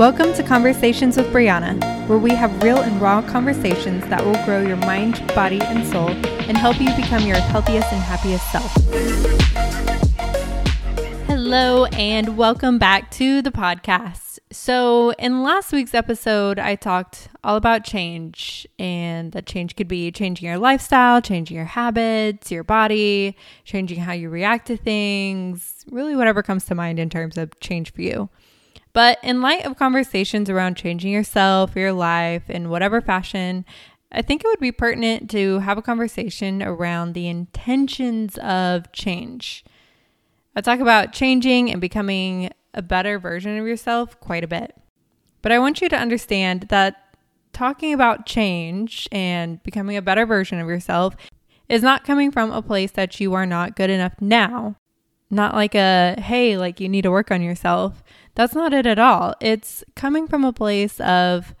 Welcome to Conversations with Brianna, where we have real and raw conversations that will grow your mind, body, and soul and help you become your healthiest and happiest self. Hello, and welcome back to the podcast. So, in last week's episode, I talked all about change, and that change could be changing your lifestyle, changing your habits, your body, changing how you react to things, really, whatever comes to mind in terms of change for you. But in light of conversations around changing yourself, your life, in whatever fashion, I think it would be pertinent to have a conversation around the intentions of change. I talk about changing and becoming a better version of yourself quite a bit. But I want you to understand that talking about change and becoming a better version of yourself is not coming from a place that you are not good enough now. Not like a, hey, like you need to work on yourself. That's not it at all. It's coming from a place of,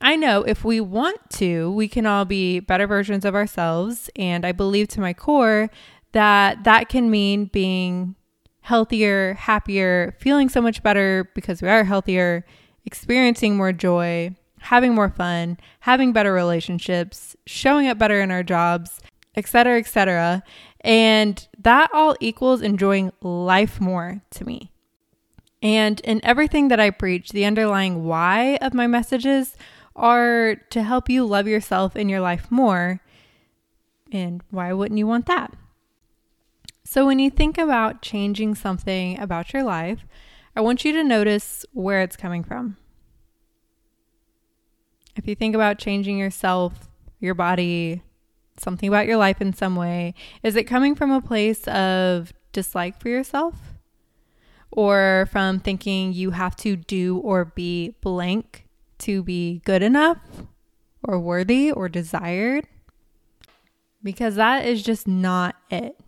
I know if we want to, we can all be better versions of ourselves. And I believe to my core that that can mean being healthier, happier, feeling so much better because we are healthier, experiencing more joy, having more fun, having better relationships, showing up better in our jobs, etc., etc. And that all equals enjoying life more to me. And in everything that I preach, the underlying why of my messages are to help you love yourself in your life more. And why wouldn't you want that? So, when you think about changing something about your life, I want you to notice where it's coming from. If you think about changing yourself, your body, something about your life in some way, is it coming from a place of dislike for yourself? Or from thinking you have to do or be blank to be good enough or worthy or desired? Because that is just not it.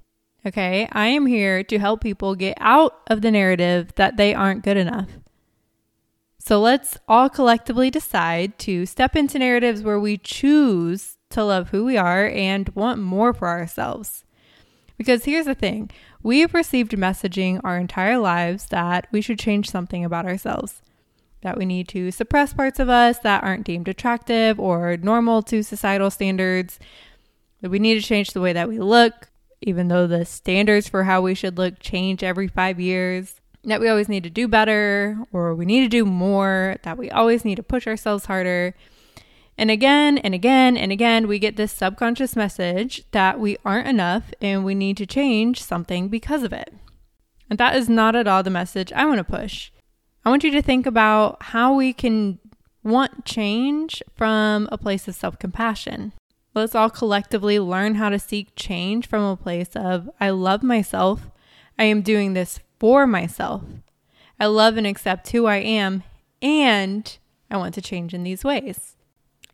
Okay, I am here to help people get out of the narrative that they aren't good enough. So let's all collectively decide to step into narratives where we choose to love who we are and want more for ourselves. Because here's the thing we've received messaging our entire lives that we should change something about ourselves, that we need to suppress parts of us that aren't deemed attractive or normal to societal standards, that we need to change the way that we look, even though the standards for how we should look change every five years, that we always need to do better or we need to do more, that we always need to push ourselves harder. And again and again and again, we get this subconscious message that we aren't enough and we need to change something because of it. And that is not at all the message I want to push. I want you to think about how we can want change from a place of self compassion. Let's all collectively learn how to seek change from a place of I love myself. I am doing this for myself. I love and accept who I am, and I want to change in these ways.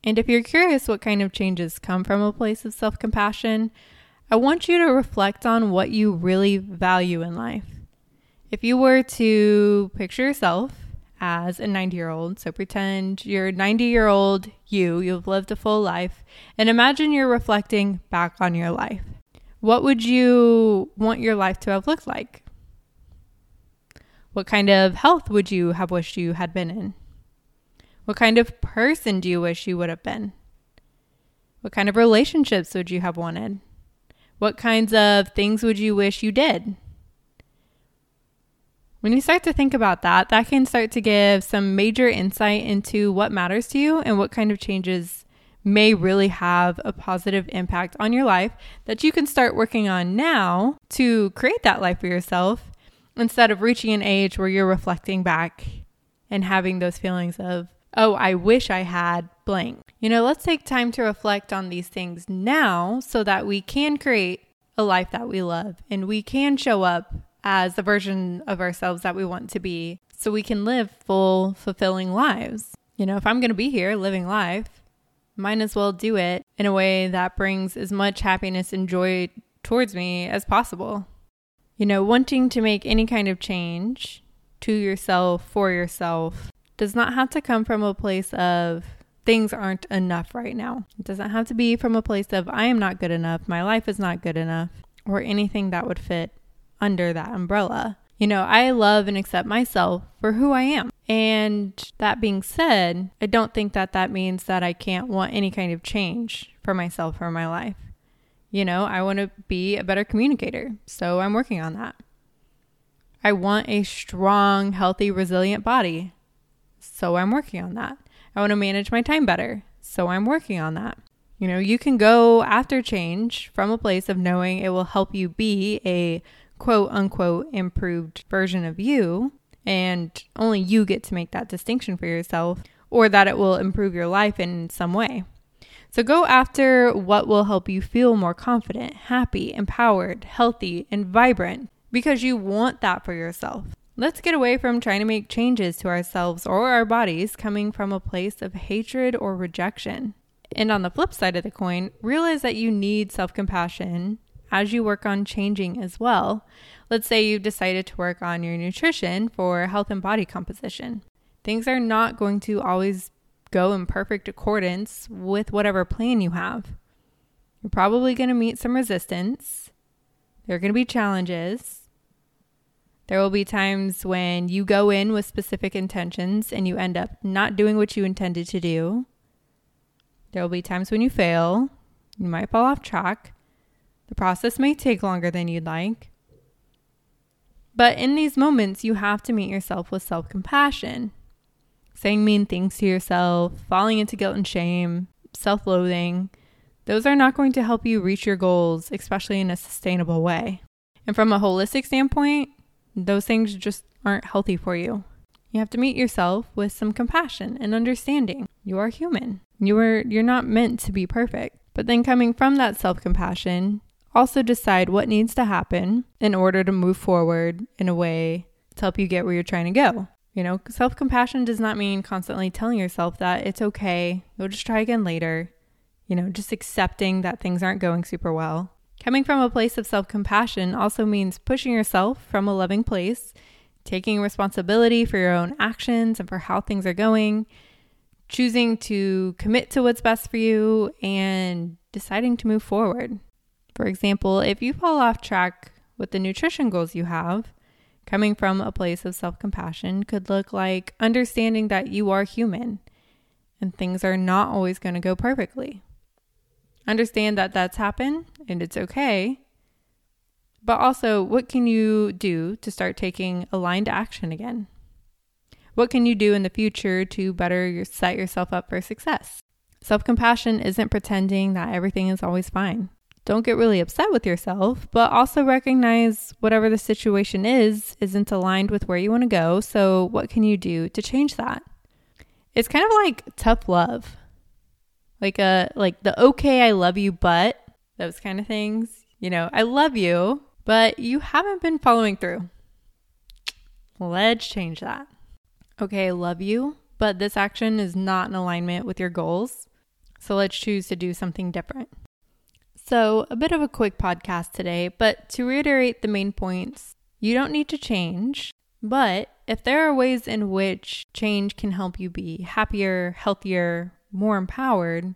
And if you're curious what kind of changes come from a place of self compassion, I want you to reflect on what you really value in life. If you were to picture yourself as a 90 year old. So pretend you're 90 year old you, you've lived a full life, and imagine you're reflecting back on your life. What would you want your life to have looked like? What kind of health would you have wished you had been in? What kind of person do you wish you would have been? What kind of relationships would you have wanted? What kinds of things would you wish you did? When you start to think about that, that can start to give some major insight into what matters to you and what kind of changes may really have a positive impact on your life that you can start working on now to create that life for yourself instead of reaching an age where you're reflecting back and having those feelings of, oh, I wish I had blank. You know, let's take time to reflect on these things now so that we can create a life that we love and we can show up as the version of ourselves that we want to be so we can live full, fulfilling lives. You know, if I'm going to be here living life, might as well do it in a way that brings as much happiness and joy towards me as possible. You know, wanting to make any kind of change to yourself, for yourself, does not have to come from a place of things aren't enough right now. It doesn't have to be from a place of I am not good enough, my life is not good enough, or anything that would fit under that umbrella. You know, I love and accept myself for who I am. And that being said, I don't think that that means that I can't want any kind of change for myself or my life. You know, I want to be a better communicator, so I'm working on that. I want a strong, healthy, resilient body, so I'm working on that. I want to manage my time better, so I'm working on that. You know, you can go after change from a place of knowing it will help you be a quote unquote improved version of you, and only you get to make that distinction for yourself, or that it will improve your life in some way. So go after what will help you feel more confident, happy, empowered, healthy, and vibrant because you want that for yourself. Let's get away from trying to make changes to ourselves or our bodies coming from a place of hatred or rejection. And on the flip side of the coin, realize that you need self compassion as you work on changing as well. Let's say you've decided to work on your nutrition for health and body composition. Things are not going to always go in perfect accordance with whatever plan you have. You're probably going to meet some resistance. There are going to be challenges. There will be times when you go in with specific intentions and you end up not doing what you intended to do. There will be times when you fail. You might fall off track. The process may take longer than you'd like. But in these moments, you have to meet yourself with self compassion saying mean things to yourself, falling into guilt and shame, self loathing, those are not going to help you reach your goals, especially in a sustainable way. And from a holistic standpoint, those things just aren't healthy for you. You have to meet yourself with some compassion and understanding. You are human. You are you're not meant to be perfect. But then coming from that self-compassion, also decide what needs to happen in order to move forward in a way to help you get where you're trying to go. You know, self compassion does not mean constantly telling yourself that it's okay, you'll just try again later. You know, just accepting that things aren't going super well. Coming from a place of self compassion also means pushing yourself from a loving place, taking responsibility for your own actions and for how things are going, choosing to commit to what's best for you, and deciding to move forward. For example, if you fall off track with the nutrition goals you have, Coming from a place of self compassion could look like understanding that you are human and things are not always going to go perfectly. Understand that that's happened and it's okay. But also, what can you do to start taking aligned action again? What can you do in the future to better set yourself up for success? Self compassion isn't pretending that everything is always fine don't get really upset with yourself, but also recognize whatever the situation is isn't aligned with where you want to go. So, what can you do to change that? It's kind of like tough love. Like a like the okay, I love you, but those kind of things. You know, I love you, but you haven't been following through. Let's change that. Okay, I love you, but this action is not in alignment with your goals. So let's choose to do something different. So, a bit of a quick podcast today, but to reiterate the main points, you don't need to change, but if there are ways in which change can help you be happier, healthier, more empowered,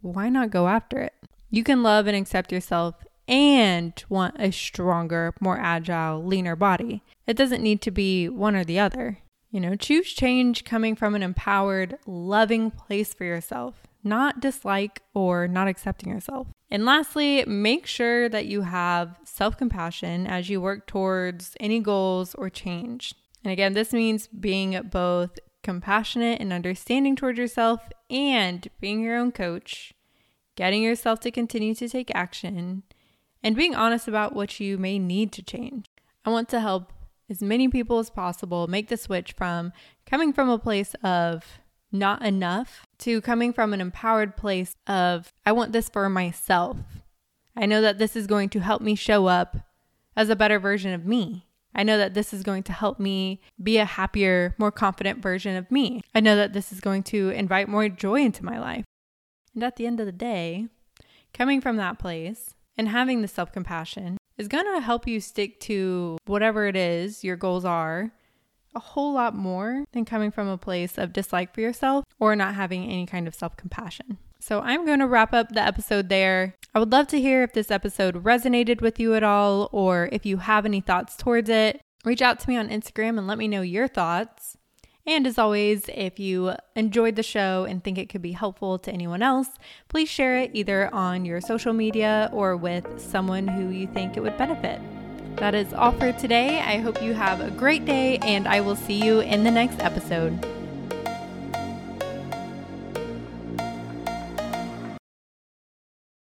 why not go after it? You can love and accept yourself and want a stronger, more agile, leaner body. It doesn't need to be one or the other. You know, choose change coming from an empowered, loving place for yourself not dislike or not accepting yourself. And lastly, make sure that you have self compassion as you work towards any goals or change. And again, this means being both compassionate and understanding towards yourself and being your own coach, getting yourself to continue to take action, and being honest about what you may need to change. I want to help as many people as possible make the switch from coming from a place of not enough to coming from an empowered place of, I want this for myself. I know that this is going to help me show up as a better version of me. I know that this is going to help me be a happier, more confident version of me. I know that this is going to invite more joy into my life. And at the end of the day, coming from that place and having the self compassion is going to help you stick to whatever it is your goals are a whole lot more than coming from a place of dislike for yourself or not having any kind of self compassion. So I'm going to wrap up the episode there. I would love to hear if this episode resonated with you at all or if you have any thoughts towards it. Reach out to me on Instagram and let me know your thoughts. And as always, if you enjoyed the show and think it could be helpful to anyone else, please share it either on your social media or with someone who you think it would benefit. That is all for today. I hope you have a great day, and I will see you in the next episode.